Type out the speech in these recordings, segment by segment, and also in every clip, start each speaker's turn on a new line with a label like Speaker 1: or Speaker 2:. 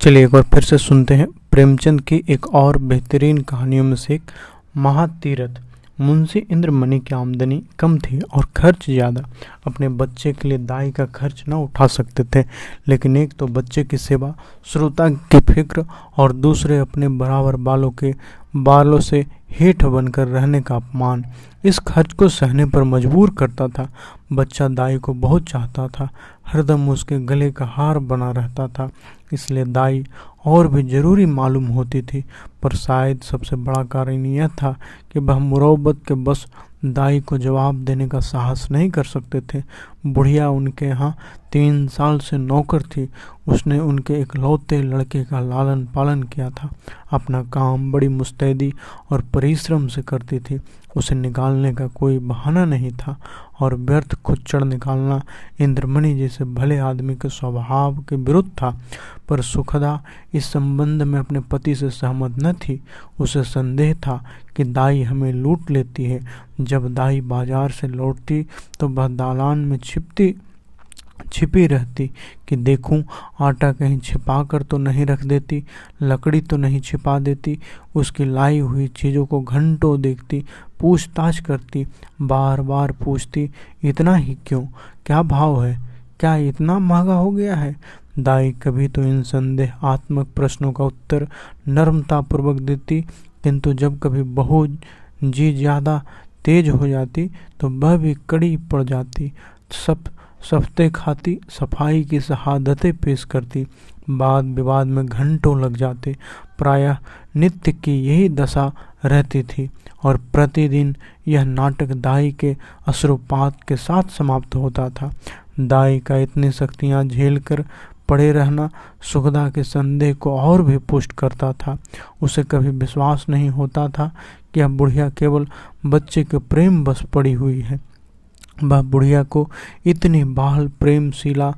Speaker 1: चलिए एक बार फिर से सुनते हैं। प्रेमचंद की एक और बेहतरीन कहानियों में से एक महातीरथ। मुंशी इंद्रमणि की आमदनी कम थी और खर्च ज़्यादा। अपने बच्चे के लिए दाई का खर्च ना उठा सकते थे, लेकिन एक तो बच्चे की सेवा, श्रोता की फ़िक्र और दूसरे अपने बराबर बालों के, बालों से हेठ बनकर रहने का अपमान इस खर्च को सहने पर मजबूर करता था। बच्चा दाई को बहुत चाहता था। हरदम उसके गले का हार बना रहता था। इसलिए दाई और भी ज़रूरी मालूम होती थी। पर शायद सबसे बड़ा कारण यह था कि वह मुरबत के बस दाई को जवाब देने का साहस नहीं कर सकते थे। बुढ़िया उनके यहाँ तीन साल से नौकर थी। उसने उनके इकलौते लड़के का लालन पालन किया था। अपना काम बड़ी मुस्तैदी और परिश्रम से करती थी। उसे निकालने का कोई बहाना नहीं था। और व्यर्थ खुच्चड़ निकालना इंद्रमणि जैसे भले आदमी के स्वभाव के विरुद्ध था, पर सुखदा इस संबंध में अपने पति से सहमत न थी। उसे संदेह था कि दाई हमें लूट लेती है। जब दाई बाज़ार से लौटती तो वह दालान में छिपती छिपी रहती कि देखूँ, आटा कहीं छिपा कर तो नहीं रख देती, लकड़ी तो नहीं छिपा देती, उसकी लाई हुई चीज़ों को घंटों देखती, पूछताछ करती बार बार पूछती, इतना ही क्यों? क्या भाव है? क्या इतना महँगा हो गया है? दाई कभी तो इन संदेह आत्मक प्रश्नों का उत्तर नर्मतापूर्वक देती, किंतु जब कभी बहुत जी ज़्यादा तेज हो जाती तो वह भी कड़ी पड़ जाती, सब सफ्ते खाती, सफ़ाई की शहादतें पेश करती वाद विवाद में घंटों लग जाते। प्रायः नित्य की यही दशा रहती थी और प्रतिदिन यह नाटक दाई के अश्रुपात के साथ समाप्त होता था। दाई का इतनी शक्तियाँ झेल कर पड़े रहना सुखदा के संदेह को और भी पुष्ट करता था। उसे कभी विश्वास नहीं होता था कि यह बुढ़िया केवल बच्चे के प्रेम बस पड़ी हुई है। वह बुढ़िया को इतनी बाल प्रेमशिला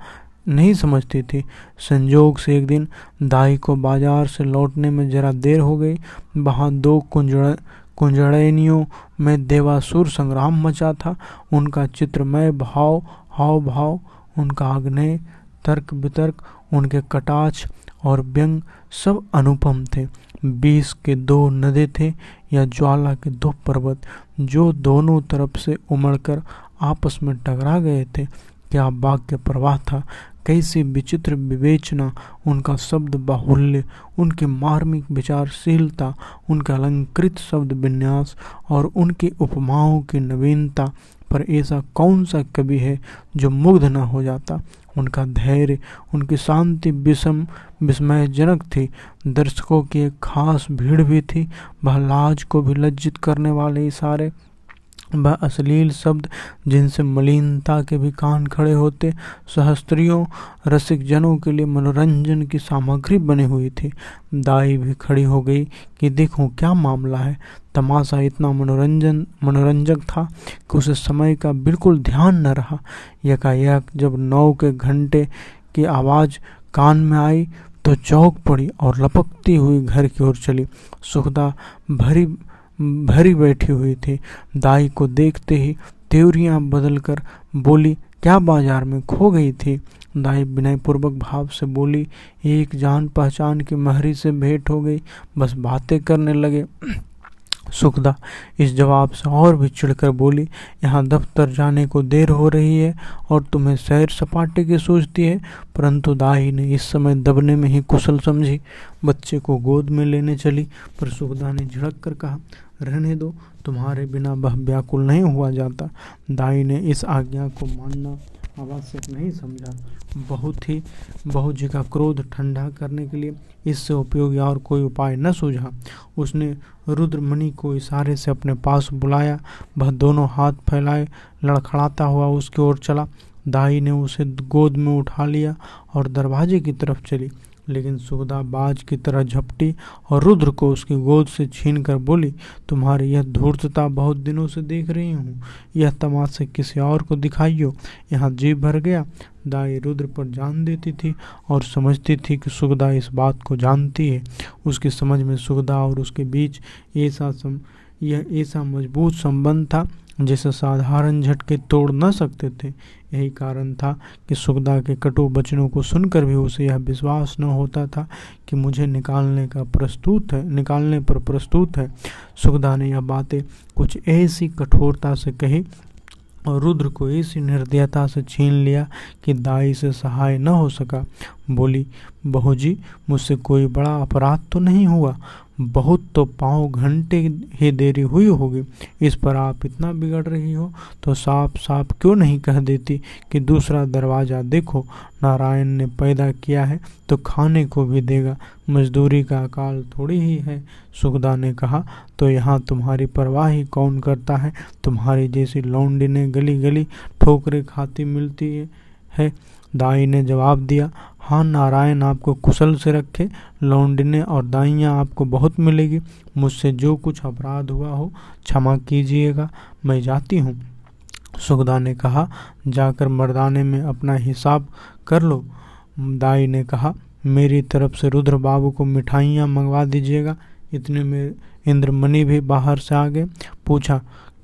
Speaker 1: नहीं समझती थी। संजोग से एक दिन दाई को बाज़ार से लौटने में जरा देर हो गई। वहाँ दो कुंजड़, कुंजड़ैनियों में देवासुर संग्राम मचा था। उनका चित्रमय भाव हाव भाव उनका आग्नेय तर्क वितर्क उनके कटाच और व्यंग सब अनुपम थे। बीस के दो नदे थे या ज्वाला के दो पर्वत, जो दोनों तरफ़ से उमड़कर आपस में टकरा गए थे। क्या वाक्य प्रवाह था? कैसी विचित्र विवेचना, उनका शब्द बाहुल्य, उनकी मार्मिक विचारशीलता, उनका अलंकृत शब्द विन्यास और उनकी उपमाओं की नवीनता पर ऐसा कौन सा कवि है जो मुग्ध न हो जाता? उनका धैर्य, उनकी शांति विषम विस्मयजनक थी। दर्शकों की एक खास भीड़ भी थी। वह को भी लज्जित करने वाले इशारे वह अश्लील शब्द जिनसे मलिनता के भी कान खड़े होते। सहस्त्रियों रसिक जनों के लिए मनोरंजन की सामग्री बनी हुई थी। दाई भी खड़ी हो गई कि देखो क्या मामला है। तमाशा इतना मनोरंजन, मनोरंजक था कि उसे समय का बिल्कुल ध्यान न रहा। यकायक जब नौ के घंटे की आवाज़ कान में आई तो चौक पड़ी और लपकती हुई घर की ओर चली। सुखदा भरी भरी बैठी हुई थी। दाई को देखते ही त्योरियाँ बदलकर बोली, क्या बाज़ार में खो गई थी? दाई विनय पूर्वक भाव से बोली, एक जान पहचान की महरी से भेंट हो गई। बस बातें करने लगे। सुखदा इस जवाब से और भी चिढ़कर बोली, यहाँ दफ्तर जाने को देर हो रही है और तुम्हें सैर सपाटे की सोचती है। परंतु दाई ने इस समय दबने में ही कुशल समझी। बच्चे को गोद में लेने चली, पर सुखदा ने झड़क कर कहा रहने दो। तुम्हारे बिना वह व्याकुल नहीं हुआ जाता। दाई ने इस आज्ञा को मानना आवश्यक नहीं समझा। बहुत ही बहु जी का क्रोध ठंडा करने के लिए इससे उपयोगी और कोई उपाय न सूझा। उसने रुद्रमणि को इशारे से अपने पास बुलाया। वह दोनों हाथ फैलाए, लड़खड़ाता हुआ उसकी ओर चला। दाई ने उसे गोद में उठा लिया और दरवाजे की तरफ़ चली। लेकिन सुगदा बाज की तरह झपटी और रुद्र को उसकी गोद से छीन कर बोली, तुम्हारी यह धूर्तता बहुत दिनों से देख रही हूँ। यह तमाशे किसी और को दिखाइयो। यहाँ जी भर गया। दाई रुद्र पर जान देती थी और समझती थी कि सुगदा इस बात को जानती है। उसकी समझ में सुगदा और उसके बीच ऐसा सम, यह ऐसा मज़बूत संबंध था जिसे साधारण झटके तोड़ न सकते थे। यही कारण था कि सुखदा के कटु वचनों को सुनकर भी उसे यह विश्वास न होता था कि मुझे निकालने का प्रस्तुत है, निकालने पर प्रस्तुत है। सुखदा ने यह बातें कुछ ऐसी कठोरता से कही और रुद्र को ऐसी निर्दयता से छीन लिया कि दाई से सहाय न हो सका। बोली बहू जी मुझसे कोई बड़ा अपराध तो नहीं हुआ। बहुत तो पाँव घंटे ही देरी हुई होगी। इस पर आप इतना बिगड़ रही हो तो साफ़ साफ़ क्यों नहीं कह देती कि दूसरा दरवाज़ा देखो? नारायण ने पैदा किया है तो खाने को भी देगा। मजदूरी का अकाल थोड़ी ही है। सुखदा ने कहा तो यहाँ तुम्हारी परवाह ही कौन करता है? तुम्हारी जैसी लौंडी ने गली गली ठोकरे खाती मिलती है। दाई ने जवाब दिया हाँ नारायण आपको कुशल से रखे, लौंडने और दाइयाँ आपको बहुत मिलेगी। मुझसे जो कुछ अपराध हुआ हो, क्षमा कीजिएगा, मैं जाती हूँ। सुखदा ने कहा, जाकर मर्दाने में अपना हिसाब कर लो। दाई ने कहा, मेरी तरफ़ से रुद्र बाबू को मिठाइयाँ मंगवा दीजिएगा। इतने में इंद्रमणि भी बाहर से आ गए। पूछा,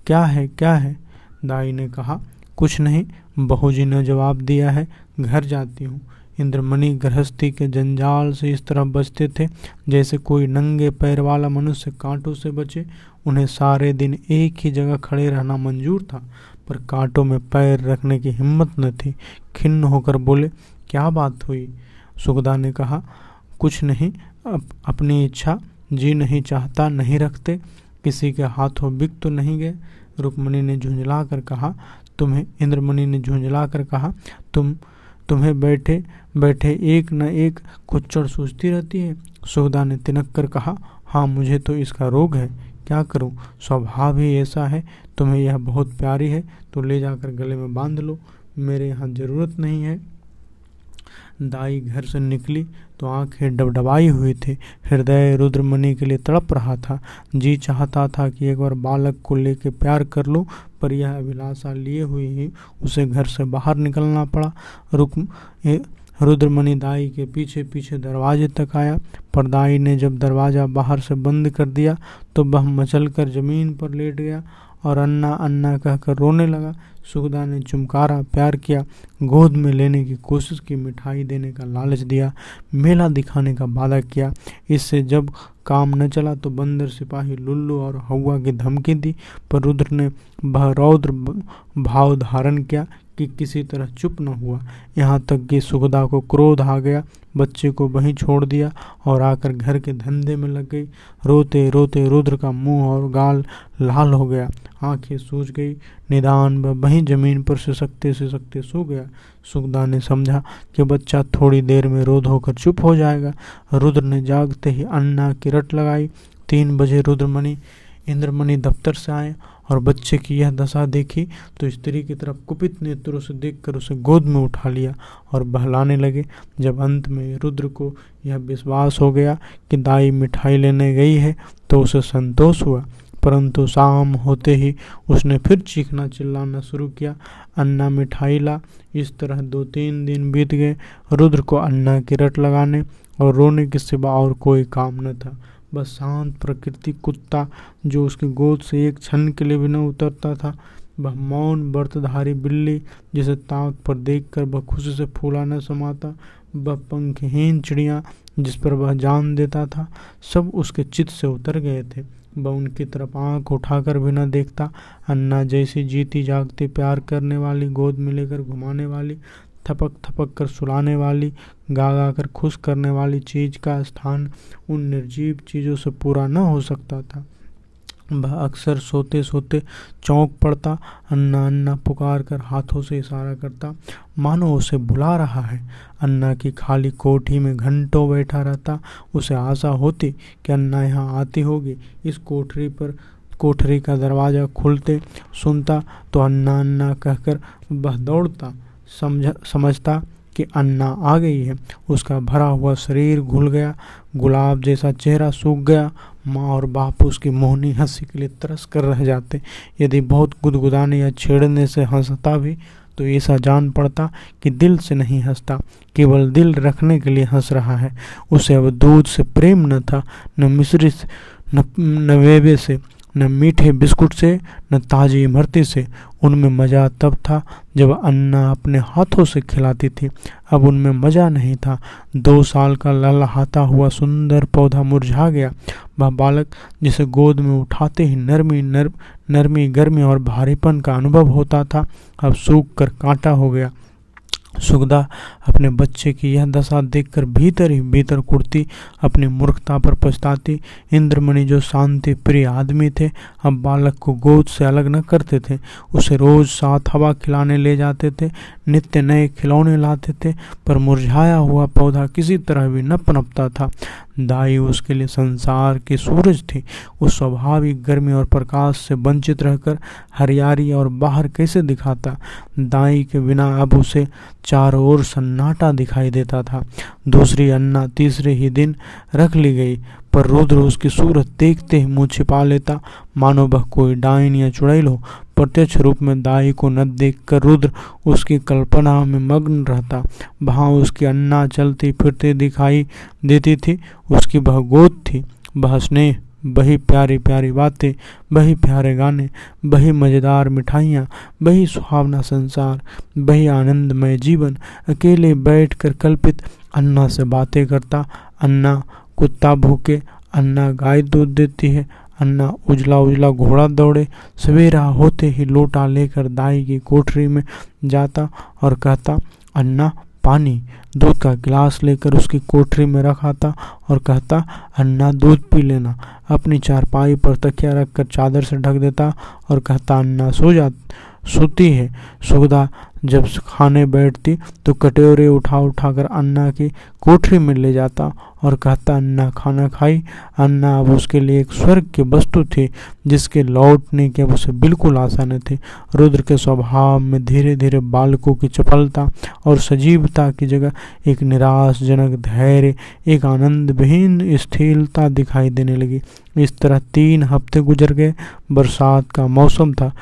Speaker 1: क्या है क्या है? दाई ने कहा, कुछ नहीं बहू जी ने जवाब दिया है घर जाती हूँ। इंद्रमणि गृहस्थी के जंजाल से इस तरह बचते थे जैसे कोई नंगे पैर वाला मनुष्य कांटों से बचे। उन्हें सारे दिन एक ही जगह खड़े रहना मंजूर था पर कांटों में पैर रखने की हिम्मत न थी। खिन्न होकर बोले क्या बात हुई? सुखदा ने कहा कुछ नहीं अप, अपनी इच्छा जी नहीं चाहता नहीं रखते। किसी के हाथों बिक तो नहीं गए। रुक्मणी ने झुंझला कर कहा तुम्हें? इंद्रमणि ने झुंझला कर कहा तुम तुम्हें बैठे बैठे एक न एक खुच्चड़ सूझती रहती है। सुखदा ने तिनक कर कहा हाँ मुझे तो इसका रोग है। क्या करूँ? स्वभाव ही ऐसा है। तुम्हें यह बहुत प्यारी है। तो ले जाकर गले में बाँध लो। मेरे यहाँ ज़रूरत नहीं है। दाई घर से निकली तो आँखें डबडबाई हुई थी। हृदय रुद्रमणि के लिए तड़प रहा था। जी चाहता था कि एक बार बालक को लेकर प्यार कर लूँ, पर यह अभिलाषा लिए हुए ही उसे घर से बाहर निकलना पड़ा। रुक रुद्रमणि दाई के पीछे पीछे दरवाजे तक आया। पर दाई ने जब दरवाज़ा बाहर से बंद कर दिया तो वह मचल कर ज़मीन पर लेट गया और अन्ना अन्ना कहकर रोने लगा। सुखदा ने चुमकारा, प्यार किया, गोद में लेने की कोशिश की, मिठाई देने का लालच दिया, मेला दिखाने का वादा किया। इससे जब काम न चला तो बंदर, सिपाही, लुल्लू और हवा की धमकी दी, पर रुद्र ने रौद्र भाव धारण किया कि किसी तरह चुप न हुआ। यहाँ तक कि सुखदा को क्रोध आ गया। बच्चे को वहीं छोड़ दिया और आकर घर के धंधे में लग गई। रोते रोते रुद्र का मुँह और गाल लाल हो गया। आँखें सूज गई। निदान व वहीं ज़मीन पर सिसकते सिसकते सो गया। सुखदा ने समझा कि बच्चा थोड़ी देर में रोध होकर चुप हो जाएगा। रुद्र ने जागते ही अन्ना की रट लगाई। तीन बजे रुद्रमणि, इंद्रमणि दफ्तर से आए और बच्चे की यह दशा देखी तो स्त्री की तरफ़ कुपित नेत्रों से देखकर उसे गोद में उठा लिया और बहलाने लगे। जब अंत में रुद्र को यह विश्वास हो गया कि दाई मिठाई लेने गई है तो उसे संतोष हुआ। परंतु शाम होते ही उसने फिर चीखना चिल्लाना शुरू किया, अन्ना मिठाई ला। इस तरह दो तीन दिन बीत गए। रुद्र को अन्ना की रट लगाने और रोने के सिवा और कोई काम न था। बस शांत प्रकृति कुत्ता, जो उसकी गोद से एक क्षण के लिए भी न उतरता था। वह मौन व्रतधारी बिल्ली, जिसे ताक पर देखकर वह खुशी से फूला न समाता। वह पंखहीन चिड़िया, जिस पर वह जान देता था, सब उसके चित्त से उतर गए थे। वह उनकी तरफ़ आँख उठाकर भी न देखता। अन्ना जैसी जीती जागती प्यार करने वाली, गोद में लेकर घुमाने वाली थपक थपक कर सुलाने वाली गा गा कर खुश करने वाली चीज़ का स्थान उन निर्जीव चीज़ों से पूरा न हो सकता था। वह अक्सर सोते सोते चौंक पड़ता, अन्ना अन्ना पुकार कर हाथों से इशारा करता, मानो उसे बुला रहा है। अन्ना की खाली कोठी में घंटों बैठा रहता, उसे आशा होती कि अन्ना यहाँ आती होगी। इस कोठरी पर, कोठरी का दरवाज़ा खुलते सुनता तो अन्ना अन्ना कहकर वह दौड़ता समझ, समझता कि अन्ना आ गई है। उसका भरा हुआ शरीर घुल गया, गुलाब जैसा चेहरा सूख गया। माँ और बाप उसकी मोहनी हँसी के लिए तरस कर रह जाते। यदि बहुत गुदगुदाने या छेड़ने से हंसता भी तो ऐसा जान पड़ता कि दिल से नहीं हंसता, केवल दिल रखने के लिए हंस रहा है। उसे अब दूध से प्रेम न था, न मिश्री न नवेबे से। न मीठे बिस्कुट से, न ताजी इमरती से। उनमें मज़ा तब था जब अन्ना अपने हाथों से खिलाती थी। अब उनमें मज़ा नहीं था। दो साल का ललहाता हुआ सुंदर पौधा मुरझा गया। वह बालक, जिसे गोद में उठाते ही नरमी, नर, नरमी, गर्मी और भारीपन का अनुभव होता था, अब सूख कर कांटा हो गया। सुगदा अपने बच्चे की यह दशा देखकर भीतर ही भीतर कुर्ती अपनी मूर्खता पर पछताती। इंद्रमणि जो शांति प्रिय आदमी थे, अब बालक को गोद से अलग न करते थे, उसे रोज साथ हवा खिलाने ले जाते थे, नित्य नए खिलौने लाते थे, पर मुरझाया हुआ पौधा किसी तरह भी न पनपता था। दाई उसके लिए संसार के सूरज थी। उस स्वाभाविक गर्मी और प्रकाश से वंचित रहकर हरियाली और बाहर कैसे दिखाता? दाई के बिना अब उसे चारों ओर सन्नाटा दिखाई देता था। दूसरी अन्ना तीसरे ही दिन रख ली गई। पर रुद्र उसकी सूरत देखते ही मुँह छिपा लेता। मानो वह कोई डाइन या चुड़ैल हो। प्रत्यक्ष रूप में दाई को न देखकर रुद्र उसकी कल्पना में मग्न रहता। वहाँ उसकी अन्ना चलती फिरती दिखाई देती थी। उसकी वह गोद थी। वह स्नेह, वही प्यारी प्यारी बातें, वही प्यारे गाने, वही मज़ेदार मिठाइयाँ, वही सुहावना संसार, वही आनंदमय जीवन। अकेले बैठकर कल्पित अन्ना से बातें करता। अन्ना कुत्ता भूखे, अन्ना गाय दूध देती है, अन्ना उजला उजला घोड़ा दौड़े। सवेरा होते ही लोटा लेकर दाई की कोठरी में जाता और कहता, अन्ना, पानी दूध का गिलास लेकर उसकी कोठरी में रखाता और कहता, अन्ना, दूध पी लेना। अपनी चारपाई पर तकिया रखकर चादर से ढक देता और कहता, अन्ना, सो जा, सोती है। सुगदा जब खाने बैठती तो कटोरे उठा उठा कर अन्ना की कोठरी में ले जाता और कहता, अन्ना, खाना खाई? अन्ना अब उसके लिए एक स्वर्ग की वस्तु थी, जिसके लौटने की अब उसे बिल्कुल आशा न थी। रुद्र के स्वभाव में धीरे धीरे बालकों की चपलता और सजीवता की जगह एक निराशजनक धैर्य, एक आनंद विहीन स्थिरता दिखाई देने लगी। इस तरह तीन हफ़्ते गुजर गए। बरसात का मौसम था।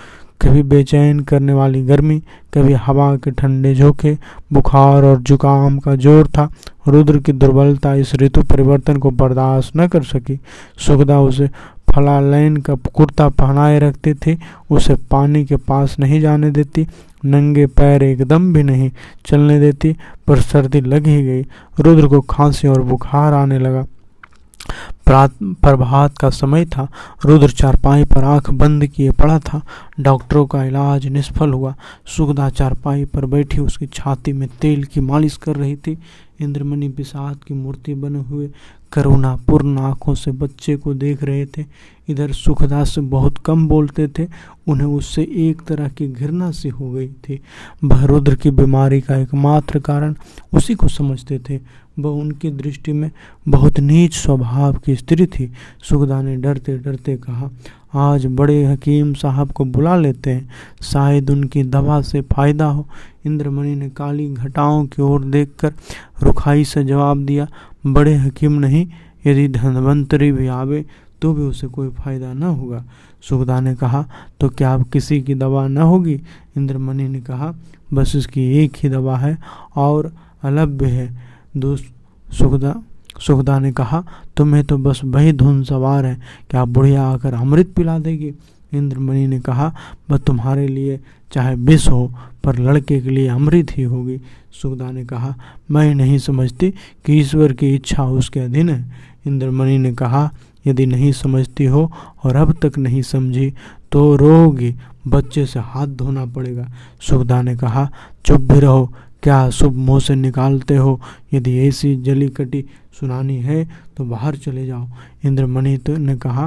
Speaker 1: कभी बेचैन करने वाली गर्मी, कभी हवा के ठंडे झोंके, बुखार और जुकाम का ज़ोर था। रुद्र की दुर्बलता इस ऋतु परिवर्तन को बर्दाश्त न कर सकी। सुखदा उसे फलालैन का कुर्ता पहनाए रखती थी। उसे पानी के पास नहीं जाने देती। नंगे पैर एकदम भी नहीं चलने देती, पर सर्दी लग ही गई। रुद्र को खांसी और बुखार आने लगा। प्रभात का समय था। रुद्र चारपाई पर आँख बंद किए पड़ा था। डॉक्टरों का इलाज निष्फल हुआ। सुगदा चारपाई पर बैठी उसकी छाती में तेल की मालिश कर रही थी। इंद्रमणि विषाद की मूर्ति बने हुए करुणापूर्ण आँखों से बच्चे को देख रहे थे। इधर सुखदास बहुत कम बोलते थे, उन्हें उससे एक तरह की घृणा सी हो गई थी। वह रुद्र की बीमारी का एकमात्र कारण उसी को समझते थे। वह उनकी दृष्टि में बहुत नीच स्वभाव की स्त्री थी। सुखदा ने डरते डरते कहा आज बड़े हकीम साहब को बुला लेते हैं। शायद उनकी दवा से फ़ायदा हो। इंद्रमणि ने काली घटाओं की ओर देखकर रुखाई से जवाब दिया, बड़े हकीम नहीं, यदि धनवंतरी भी आवे तो भी उसे कोई फ़ायदा न होगा। सुखदा ने कहा तो क्या अब किसी की दवा न होगी? इंद्रमणि ने कहा, बस इसकी एक ही दवा है और अलभ्य है। दोस्त सुखदा सुखदा ने कहा, तुम्हें तो बस वही धुन सवार है। क्या बुढ़िया आकर अमृत पिला देगी? इंद्रमणि ने कहा वह तुम्हारे लिए चाहे विष हो, पर लड़के के लिए अमृत ही होगी। सुखदा ने कहा, मैं नहीं समझती कि ईश्वर की इच्छा उसके अधीन है। इंद्रमणि ने कहा, यदि नहीं समझती हो और अब तक नहीं समझी तो रोगी बच्चे से हाथ धोना पड़ेगा। सुखदा ने कहा, चुप भी रहो क्या शुभ मुँह से निकालते हो? यदि ऐसी जली कटी सुनानी है तो बाहर चले जाओ। इंद्रमणि तो ने कहा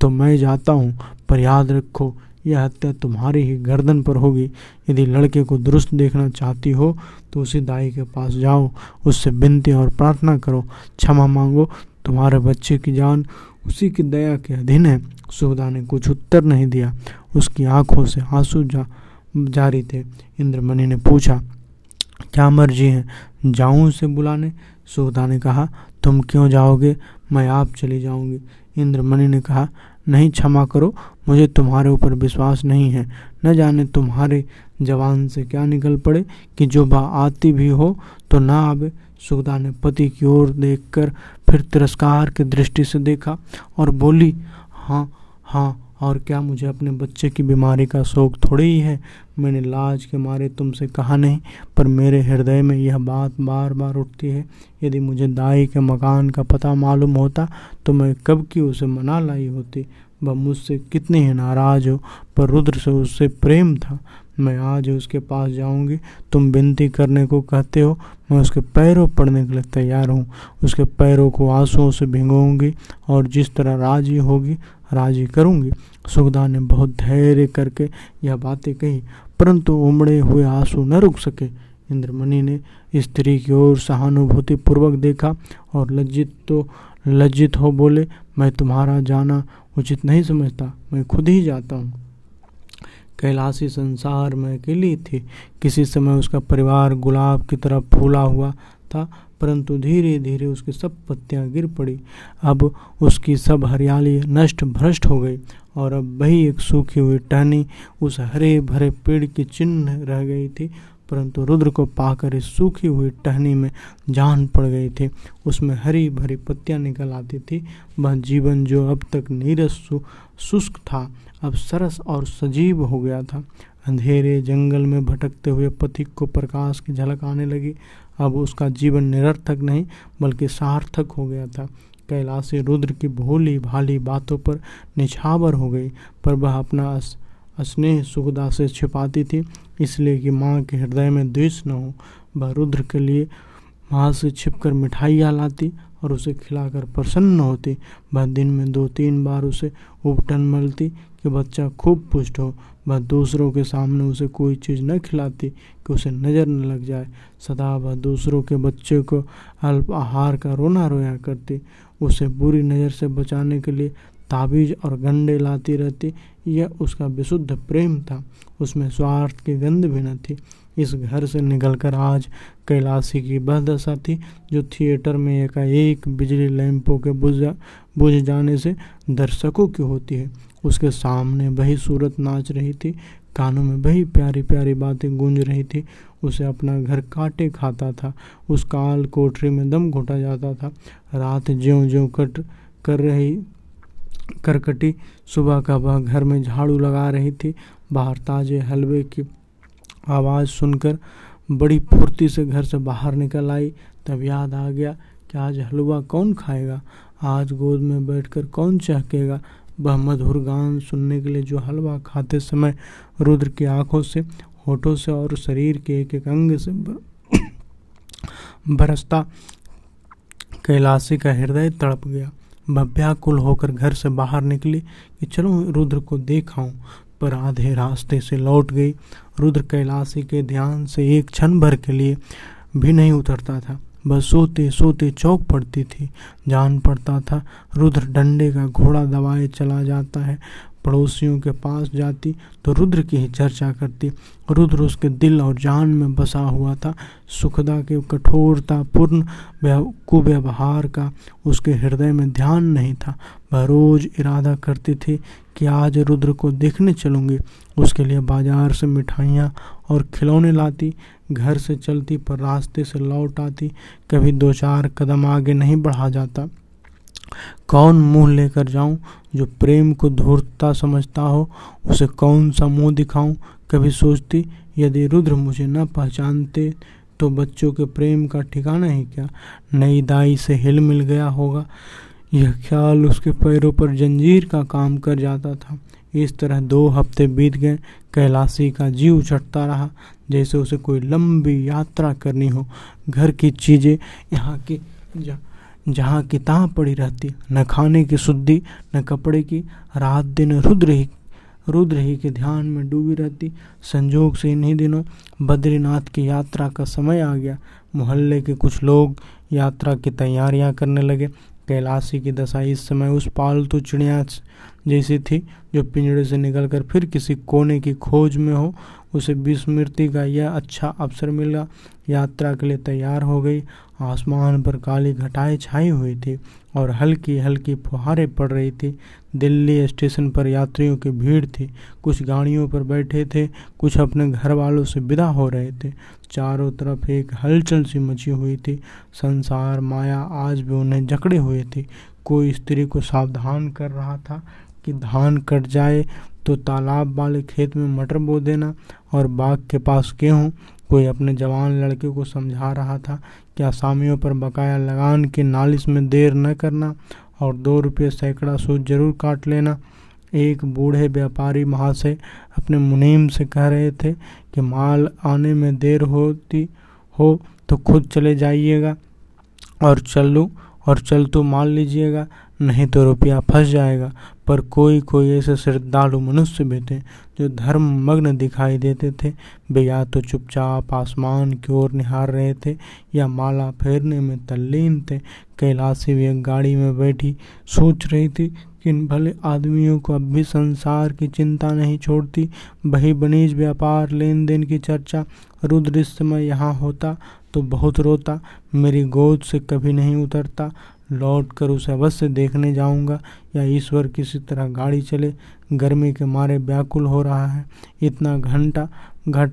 Speaker 1: तो मैं जाता हूँ। पर याद रखो। यह हत्या तुम्हारी ही गर्दन पर होगी। यदि लड़के को दुरुस्त देखना चाहती हो तो उसी दाई के पास जाओ। उससे विनती और प्रार्थना करो। क्षमा मांगो। तुम्हारे बच्चे की जान उसी की दया के अधीन है। सुखदा ने कुछ उत्तर नहीं दिया। उसकी आँखों से आँसू जा, जारी थे। इंद्रमणि ने पूछा क्या मर्ज़ी है, जाऊँ उसे बुलाने? सुखदा ने कहा, तुम क्यों जाओगे? मैं आप चली जाऊँगी। इंद्रमणि ने कहा, नहीं, क्षमा करो, मुझे तुम्हारे ऊपर विश्वास नहीं है। न जाने तुम्हारे जवान से क्या निकल पड़े, कि जो बा आती भी हो तो ना आवे। सुखदा ने पति की ओर देखकर फिर तिरस्कार की दृष्टि से देखा और बोली हाँ हाँ और क्या मुझे अपने बच्चे की बीमारी का शौक थोड़ी ही है? मैंने लाज के मारे तुमसे कहा नहीं, पर मेरे हृदय में यह बात बार बार उठती है। यदि मुझे दाई के मकान का पता मालूम होता तो मैं कब की उसे मना लाई होती? वह मुझसे कितने ही नाराज़ हो, पर रुद्र से उससे प्रेम था। मैं आज उसके पास जाऊँगी। तुम विनती करने को कहते हो, मैं उसके पैरों पड़ने के लिए तैयार हूँ। उसके पैरों को आंसुओं से भिगोऊँगी, और जिस तरह राज़ी होगी राज़ी करूँगी। सुखदा ने बहुत धैर्य करके यह बातें कही, परंतु उमड़े हुए आँसू न रुक सके। इंद्रमणि ने स्त्री की ओर सहानुभूति पूर्वक देखा और लज्जित तो लज्जित हो बोले, मैं तुम्हारा जाना उचित नहीं समझता, मैं खुद ही जाता हूँ। कैलाशी संसार में अकेली थी। किसी समय उसका परिवार गुलाब की तरह फूला हुआ था परंतु धीरे धीरे उसकी सब पत्तियाँ गिर पड़ी। अब उसकी सब हरियाली नष्ट भ्रष्ट हो गई और अब वही एक सूखी हुई टहनी उस हरे भरे पेड़ की चिन्ह रह गई थी, परंतु रुद्र को पाकर इस सूखी हुई टहनी में जान पड़ गई थी। उसमें हरी भरी पत्तियाँ निकल आती थी। वह जीवन जो अब तक नीरस शुष्क था, अब सरस और सजीव हो गया था। अंधेरे जंगल में भटकते हुए पथिक को प्रकाश की झलक आने लगी। अब उसका जीवन निरर्थक नहीं, बल्कि सार्थक हो गया था। कैलाशी रुद्र की भोली भाली बातों पर निछावर हो गई, पर वह अपना स्नेह सुखदा से छिपाती थी, इसलिए कि माँ के हृदय में द्वेष न हो। वह रुद्र के लिए माँ से छिपकर मिठाइयाँ लाती और उसे खिलाकर प्रसन्न होती। वह दिन में दो तीन बार उसे उपटन मलती कि बच्चा खूब पुष्ट हो वह दूसरों के सामने उसे कोई चीज़ न खिलाती, कि उसे नज़र न लग जाए। सदा वह दूसरों के बच्चे को अल्प आहार का रोना रोया करती। उसे बुरी नज़र से बचाने के लिए ताबीज और गंडे लाती रहती। यह उसका विशुद्ध प्रेम था। उसमें स्वार्थ की गंध भी न थी। इस घर से निकलकर आज कैलाशी की वह दशा थी जो थिएटर में एकाएक बिजली लैंपों के बुझ बुझ जाने से दर्शकों की होती है। उसके सामने वही सूरत नाच रही थी, कानों में वही प्यारी प्यारी बातें गूंज रही थी। उसे अपना घर काटे खाता था, उस काल कोठरी में दम घुटा जाता था। रात ज्यों ज्यों कट कर रही, करकटी, सुबह का वह घर में झाड़ू लगा रही थी। बाहर ताजे हलवे की आवाज़ सुनकर बड़ी फुर्ती से घर से बाहर निकल आई। तब याद आ गया कि आज हलवा कौन खाएगा? आज गोद में बैठकर कौन चहकेगा? वह मधुर गान सुनने के लिए जो हलवा खाते समय रुद्र की आँखों से, होठों से और शरीर के एक एक अंग से बरसता कैलाशी का हृदय तड़प गया। वह व्याकुल होकर घर से बाहर निकली कि चलो रुद्र को देखाऊं पर आधे रास्ते से लौट गई। रुद्र कैलाशी के ध्यान से एक क्षण भर के लिए भी नहीं उतरता था। बस सोते सोते चौक पड़ती थी। जान पड़ता था। रुद्र डंडे का घोड़ा दबाए चला जाता है। पड़ोसियों के पास जाती तो रुद्र की ही चर्चा करती। रुद्र उसके दिल और जान में बसा हुआ था। सुखदा के कठोरता पूर्ण कुव्यवहार का उसके हृदय में ध्यान नहीं था। वह रोज इरादा करती थी कि आज रुद्र को देखने चलूँगी। उसके लिए बाज़ार से मिठाइयाँ और खिलौने लाती, घर से चलती पर रास्ते से लौट आती। कभी दो चार कदम आगे नहीं बढ़ा जाता। कौन मुँह लेकर जाऊँ जो प्रेम को धूर्तता समझता हो? उसे कौन सा मुँह दिखाऊँ? कभी सोचती, यदि रुद्र मुझे न पहचानते तो बच्चों के प्रेम का ठिकाना ही क्या? नई दाई से हिल मिल गया होगा। यह ख्याल उसके पैरों पर जंजीर का काम कर जाता था। इस तरह दो हफ़्ते बीत गए। कैलाशी का जीव चटता रहा। जैसे उसे कोई लंबी यात्रा करनी हो। घर की चीज़ें यहाँ की जहाँ किताब पड़ी रहती, न खाने की शुद्धि, न कपड़े की, रात दिन रुद्र ही रुद्र ही के ध्यान में डूबी रहती। संजोग से इन्हीं दिनों बद्रीनाथ की यात्रा का समय आ गया। मोहल्ले के कुछ लोग यात्रा की तैयारियाँ करने लगे। कैलाशी की दशा इस समय उस पालतू चिड़िया जैसी थी, जो पिंजड़े से निकलकर फिर किसी कोने की खोज में हो। उसे विस्मृति का यह अच्छा अवसर मिला। यात्रा के लिए तैयार हो गई। आसमान पर काली घटाएँ छाई हुई थी और हल्की हल्की फुहारें पड़ रही थी। दिल्ली स्टेशन पर यात्रियों की भीड़ थी। कुछ गाड़ियों पर बैठे थे, कुछ अपने घर वालों से विदा हो रहे थे। चारों तरफ़ एक हलचल सी मची हुई थी। संसार माया आज भी उन्हें जकड़े हुए थी। कोई स्त्री को सावधान कर रहा था कि धान कट जाए तो तालाब वाले खेत में मटर बो देना और बाग के पास गेहूँ कोई अपने जवान लड़के को समझा रहा था कि आसामियों पर बकाया लगान के नालिश में देर न करना और दो रुपये सैकड़ा सूद ज़रूर काट लेना? एक बूढ़े व्यापारी महाशय अपने मुनीम से कह रहे थे कि माल आने में देर होती हो तो खुद चले जाइएगा और चलूँ और चल तो मान लीजिएगा, नहीं तो रुपया फंस जाएगा। पर कोई कोई ऐसे श्रद्धालु मनुष्य भी थे, जो धर्म मग्न दिखाई देते थे। वे या तो चुपचाप आसमान की ओर निहार रहे थे, या माला फेरने में तल्लीन थे। कैलाशी भी एक गाड़ी में बैठी सोच रही थी कि भले आदमियों को अब भी संसार की चिंता नहीं छोड़ती। वही बनीज व्यापार, लेन देन की चर्चा रुद्र इस समय यहाँ होता तो बहुत रोता, मेरी गोद से कभी नहीं उतरता। लौट कर उसे अवश्य देखने जाऊँगा या ईश्वर किसी तरह गाड़ी चले। गर्मी के मारे व्याकुल हो रहा है। इतना घंटा, घट,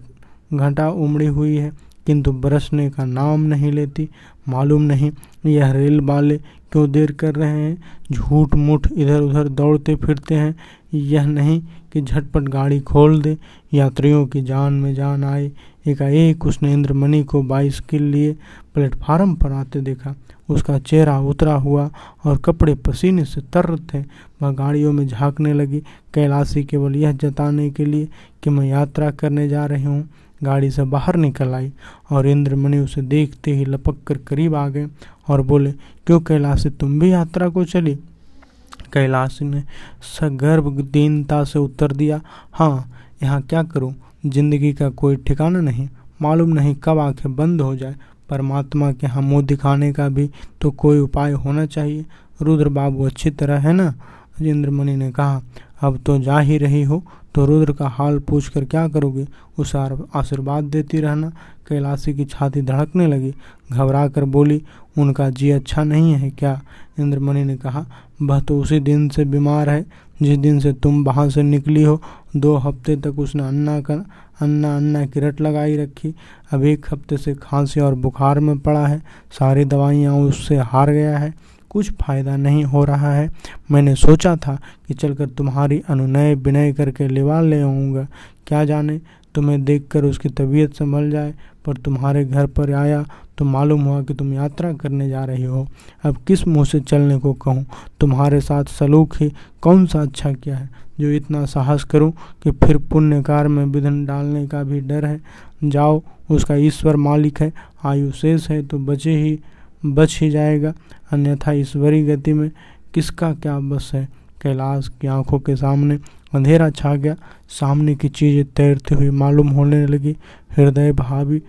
Speaker 1: घंटा उमड़ी हुई है, किंतु बरसने का नाम नहीं लेती। मालूम नहीं यह रेल वाले क्यों देर कर रहे हैं। झूठ मूठ इधर उधर दौड़ते फिरते हैं। यह नहीं कि झटपट गाड़ी खोल दे। यात्रियों की जान में जान आए। एकाएक उसने इंद्रमणि को बाइस के लिए प्लेटफार्म पर आते देखा। उसका चेहरा उतरा हुआ और कपड़े पसीने से तर थे। वह गाड़ियों में झांकने लगी। कैलाशी केवल यह जताने के लिए कि मैं यात्रा करने जा रही हूँ। गाड़ी से बाहर निकल आई और इंद्रमणि उसे देखते ही लपक कर करीब आ गए और बोले, क्यों कैलाशी, तुम भी यात्रा को चली? कैलाशी ने सगर्भ दीनता से उत्तर दिया हाँ यहाँ क्या करूँ? ज़िंदगी का कोई ठिकाना नहीं, मालूम नहीं कब आँखें बंद हो जाए। परमात्मा के यहाँ मुँह दिखाने का भी तो कोई उपाय होना चाहिए। रुद्र बाबू अच्छी तरह है ना? इंद्रमणि ने कहा, अब तो जा ही रही हो तो रुद्र का हाल पूछ कर क्या करोगे? उसे आशीर्वाद देती रहना। कैलाशी की छाती धड़कने लगी। घबरा कर बोली, उनका जी अच्छा नहीं है क्या? इंद्रमणि ने कहा वह तो उसी दिन से बीमार है, जिस दिन से तुम वहाँ से निकली हो। दो हफ़्ते तक उसने अन्ना का, अन्ना अन्ना की रट लगाई रखी। अब एक हफ़्ते से खांसी और बुखार में पड़ा है। सारी दवाइयाँ उससे हार गया है। कुछ फ़ायदा नहीं हो रहा है। मैंने सोचा था कि चलकर तुम्हारी अनुनय विनय करके लिवा ले आऊँगा। क्या जाने तुम्हें देखकर उसकी तबीयत संभल जाए, पर तुम्हारे घर पर आया तो मालूम हुआ कि तुम यात्रा करने जा रही हो। अब किस मुँह से चलने को कहूँ? तुम्हारे साथ सलूक ही कौन सा अच्छा किया है? जो इतना साहस करूँ कि फिर पुण्यकार में विधन डालने का भी डर है? जाओ, उसका ईश्वर मालिक है, आयु शेष है तो बचे ही, बच ही जाएगा। अन्यथा ईश्वरी गति में किसका क्या बस है? कैलाश की आँखों के सामने अंधेरा छा गया। सामने की चीज़ें तैरती हुई मालूम होने लगी। हृदय भावी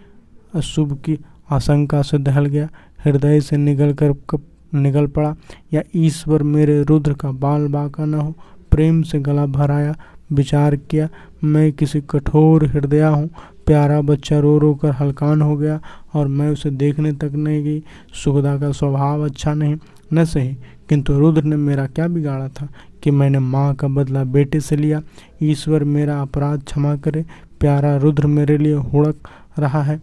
Speaker 1: अशुभ की आशंका से दहल गया। हृदय से निकल कर निकल पड़ा। या ईश्वर मेरे रुद्र का बाल बाका न हो, प्रेम से गला भराया, विचार किया, मैं किसी कठोर हृदय हूँ। प्यारा बच्चा रो रो कर हलकान हो गया और मैं उसे देखने तक नहीं गई। सुगदा का स्वभाव अच्छा नहीं, न सही, किंतु रुद्र ने मेरा क्या बिगाड़ा था? कि मैंने माँ का बदला बेटे से लिया। ईश्वर मेरा अपराध क्षमा करे, प्यारा रुद्र मेरे लिए हुड़क रहा है।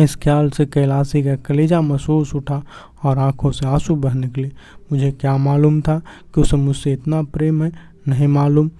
Speaker 1: इस ख्याल से कैलाशी का कलेजा महसूस उठा और आँखों से आँसू बह निकले। मुझे क्या मालूम था कि उसे मुझसे इतना प्रेम है? नहीं मालूम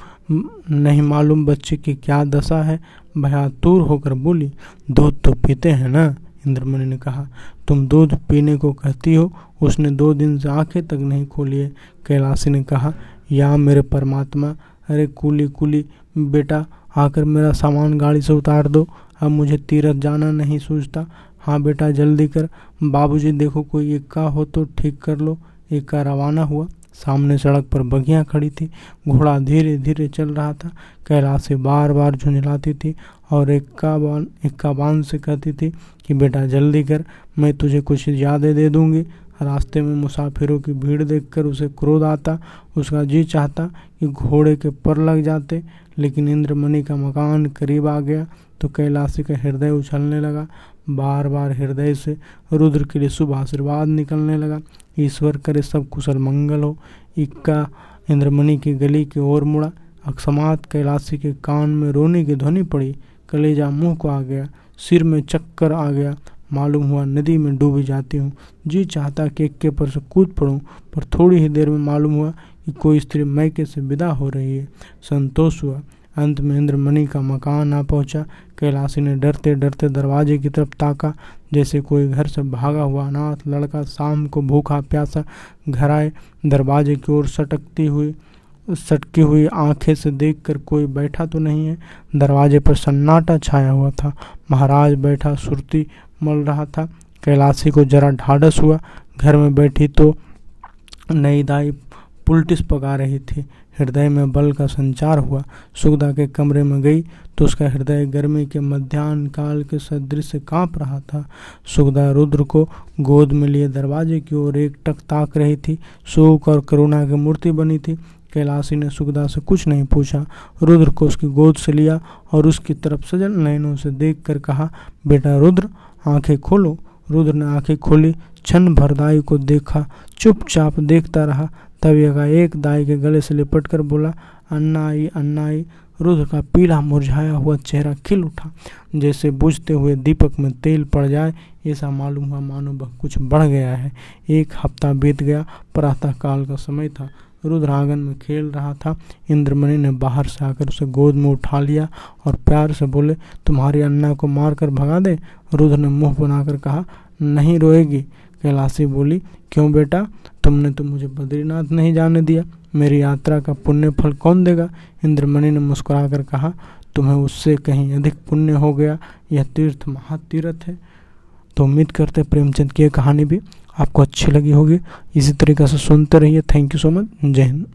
Speaker 1: नहीं मालूम बच्चे की क्या दशा है। भयातुर होकर बोली, दूध तो पीते हैं ना? इंद्रमणि ने कहा, तुम दूध पीने को कहती हो? उसने दो दिन से आँखें तक नहीं खोली है। कैलाशी ने कहा या मेरे परमात्मा, अरे कुली कुली, बेटा, आकर मेरा सामान गाड़ी से उतार दो। अब मुझे तीरथ जाना नहीं सूझता। हाँ बेटा, जल्दी कर। बाबूजी, देखो कोई इक्का हो तो ठीक कर लो। इक्का रवाना हुआ। सामने सड़क पर बगियाँ खड़ी थी। घोड़ा धीरे धीरे चल रहा था। कैलाश बार बार झुंझलाती थी और इक्का बान इक्का बान से कहती थी कि बेटा, जल्दी कर। मैं तुझे कुछ ज़्यादा दे दूँगी। रास्ते में मुसाफिरों की भीड़ देखकर उसे क्रोध आता, उसका जी चाहता कि घोड़े के पर लग जाते, लेकिन इंद्रमणि का मकान करीब आ गया तो कैलाशी का हृदय उछलने लगा। बार बार हृदय से रुद्र के लिए शुभ आशीर्वाद निकलने लगा। ईश्वर करे सब कुशल मंगल हो। इक्का इंद्रमणि की गली की ओर मुड़ा। अकस्मात कैलाशी के कान में रोने की ध्वनि पड़ी। कलेजा मुँह को आ गया, सिर में चक्कर आ गया। मालूम हुआ, नदी में डूबी जाती हूँ। जी चाहता कि एक्के पर से कूद पड़ूँ, पर थोड़ी ही देर में मालूम हुआ कि कोई स्त्री मैके से विदा हो रही है। संतोष हुआ। अंत में इंद्रमणि का मकान आ पहुँचा। कैलाशी ने डरते डरते दरवाजे की तरफ़ ताका, जैसे कोई घर से भागा हुआ अनाथ लड़का शाम को भूखा प्यासा घर आए। दरवाजे की ओर सटकती हुई, सटकी हुई आँखें से देखकर कोई बैठा तो नहीं है। दरवाजे पर सन्नाटा छाया हुआ था। महाराज बैठा, सुरती मल रहा था। कैलाशी को जरा ढाढ़स हुआ। घर में बैठी तो नई दाई पुलटिस पका रही थी। हृदय में बल का संचार हुआ। सुगदा के कमरे में गई तो उसका हृदय गर्मी के मध्यान्ह काल के सदृश से काँप रहा था। सुगदा रुद्र को गोद में लिए दरवाजे की ओर एक टक ताक रही थी। शोक और करुणा की मूर्ति बनी थी। कैलाशी ने सुगदा से कुछ नहीं पूछा। रुद्र को उसकी गोद से लिया और उसकी तरफ़ सजन नयनों से देख कर कहा, बेटा रुद्र आँखें खोलो। रुद्र ने आँखें खोली, क्षण भर दाई को देखा, चुपचाप देखता रहा। तब एक दाई के गले से लिपट कर बोला अन्ना आई अन्ना आई रुद्र का पीला मुरझाया हुआ चेहरा खिल उठा। जैसे बुझते हुए दीपक में तेल पड़ जाए, ऐसा मालूम हुआ मानो कुछ बढ़ गया है। एक हफ़्ता बीत गया प्रातः काल का समय था। रुद्र आँगन में खेल रहा था। इंद्रमणि ने बाहर से आकर उसे गोद में उठा लिया और प्यार से बोले, तुम्हारी अन्ना को मार कर भगा दे। रुद्र ने मुँह बनाकर कहा, नहीं रोएगी। कैलाशी बोली, क्यों बेटा? तुमने तो मुझे बद्रीनाथ नहीं जाने दिया। मेरी यात्रा का पुण्य फल कौन देगा? इंद्रमणि ने मुस्कुराकर कहा, तुम्हें उससे कहीं अधिक पुण्य हो गया। यह तीर्थ महातीर्थ है। तो उम्मीद करते प्रेमचंद की कहानी भी आपको अच्छी लगी होगी। इसी तरीके से सुनते रहिए। थैंक यू सो मच जय हिंद।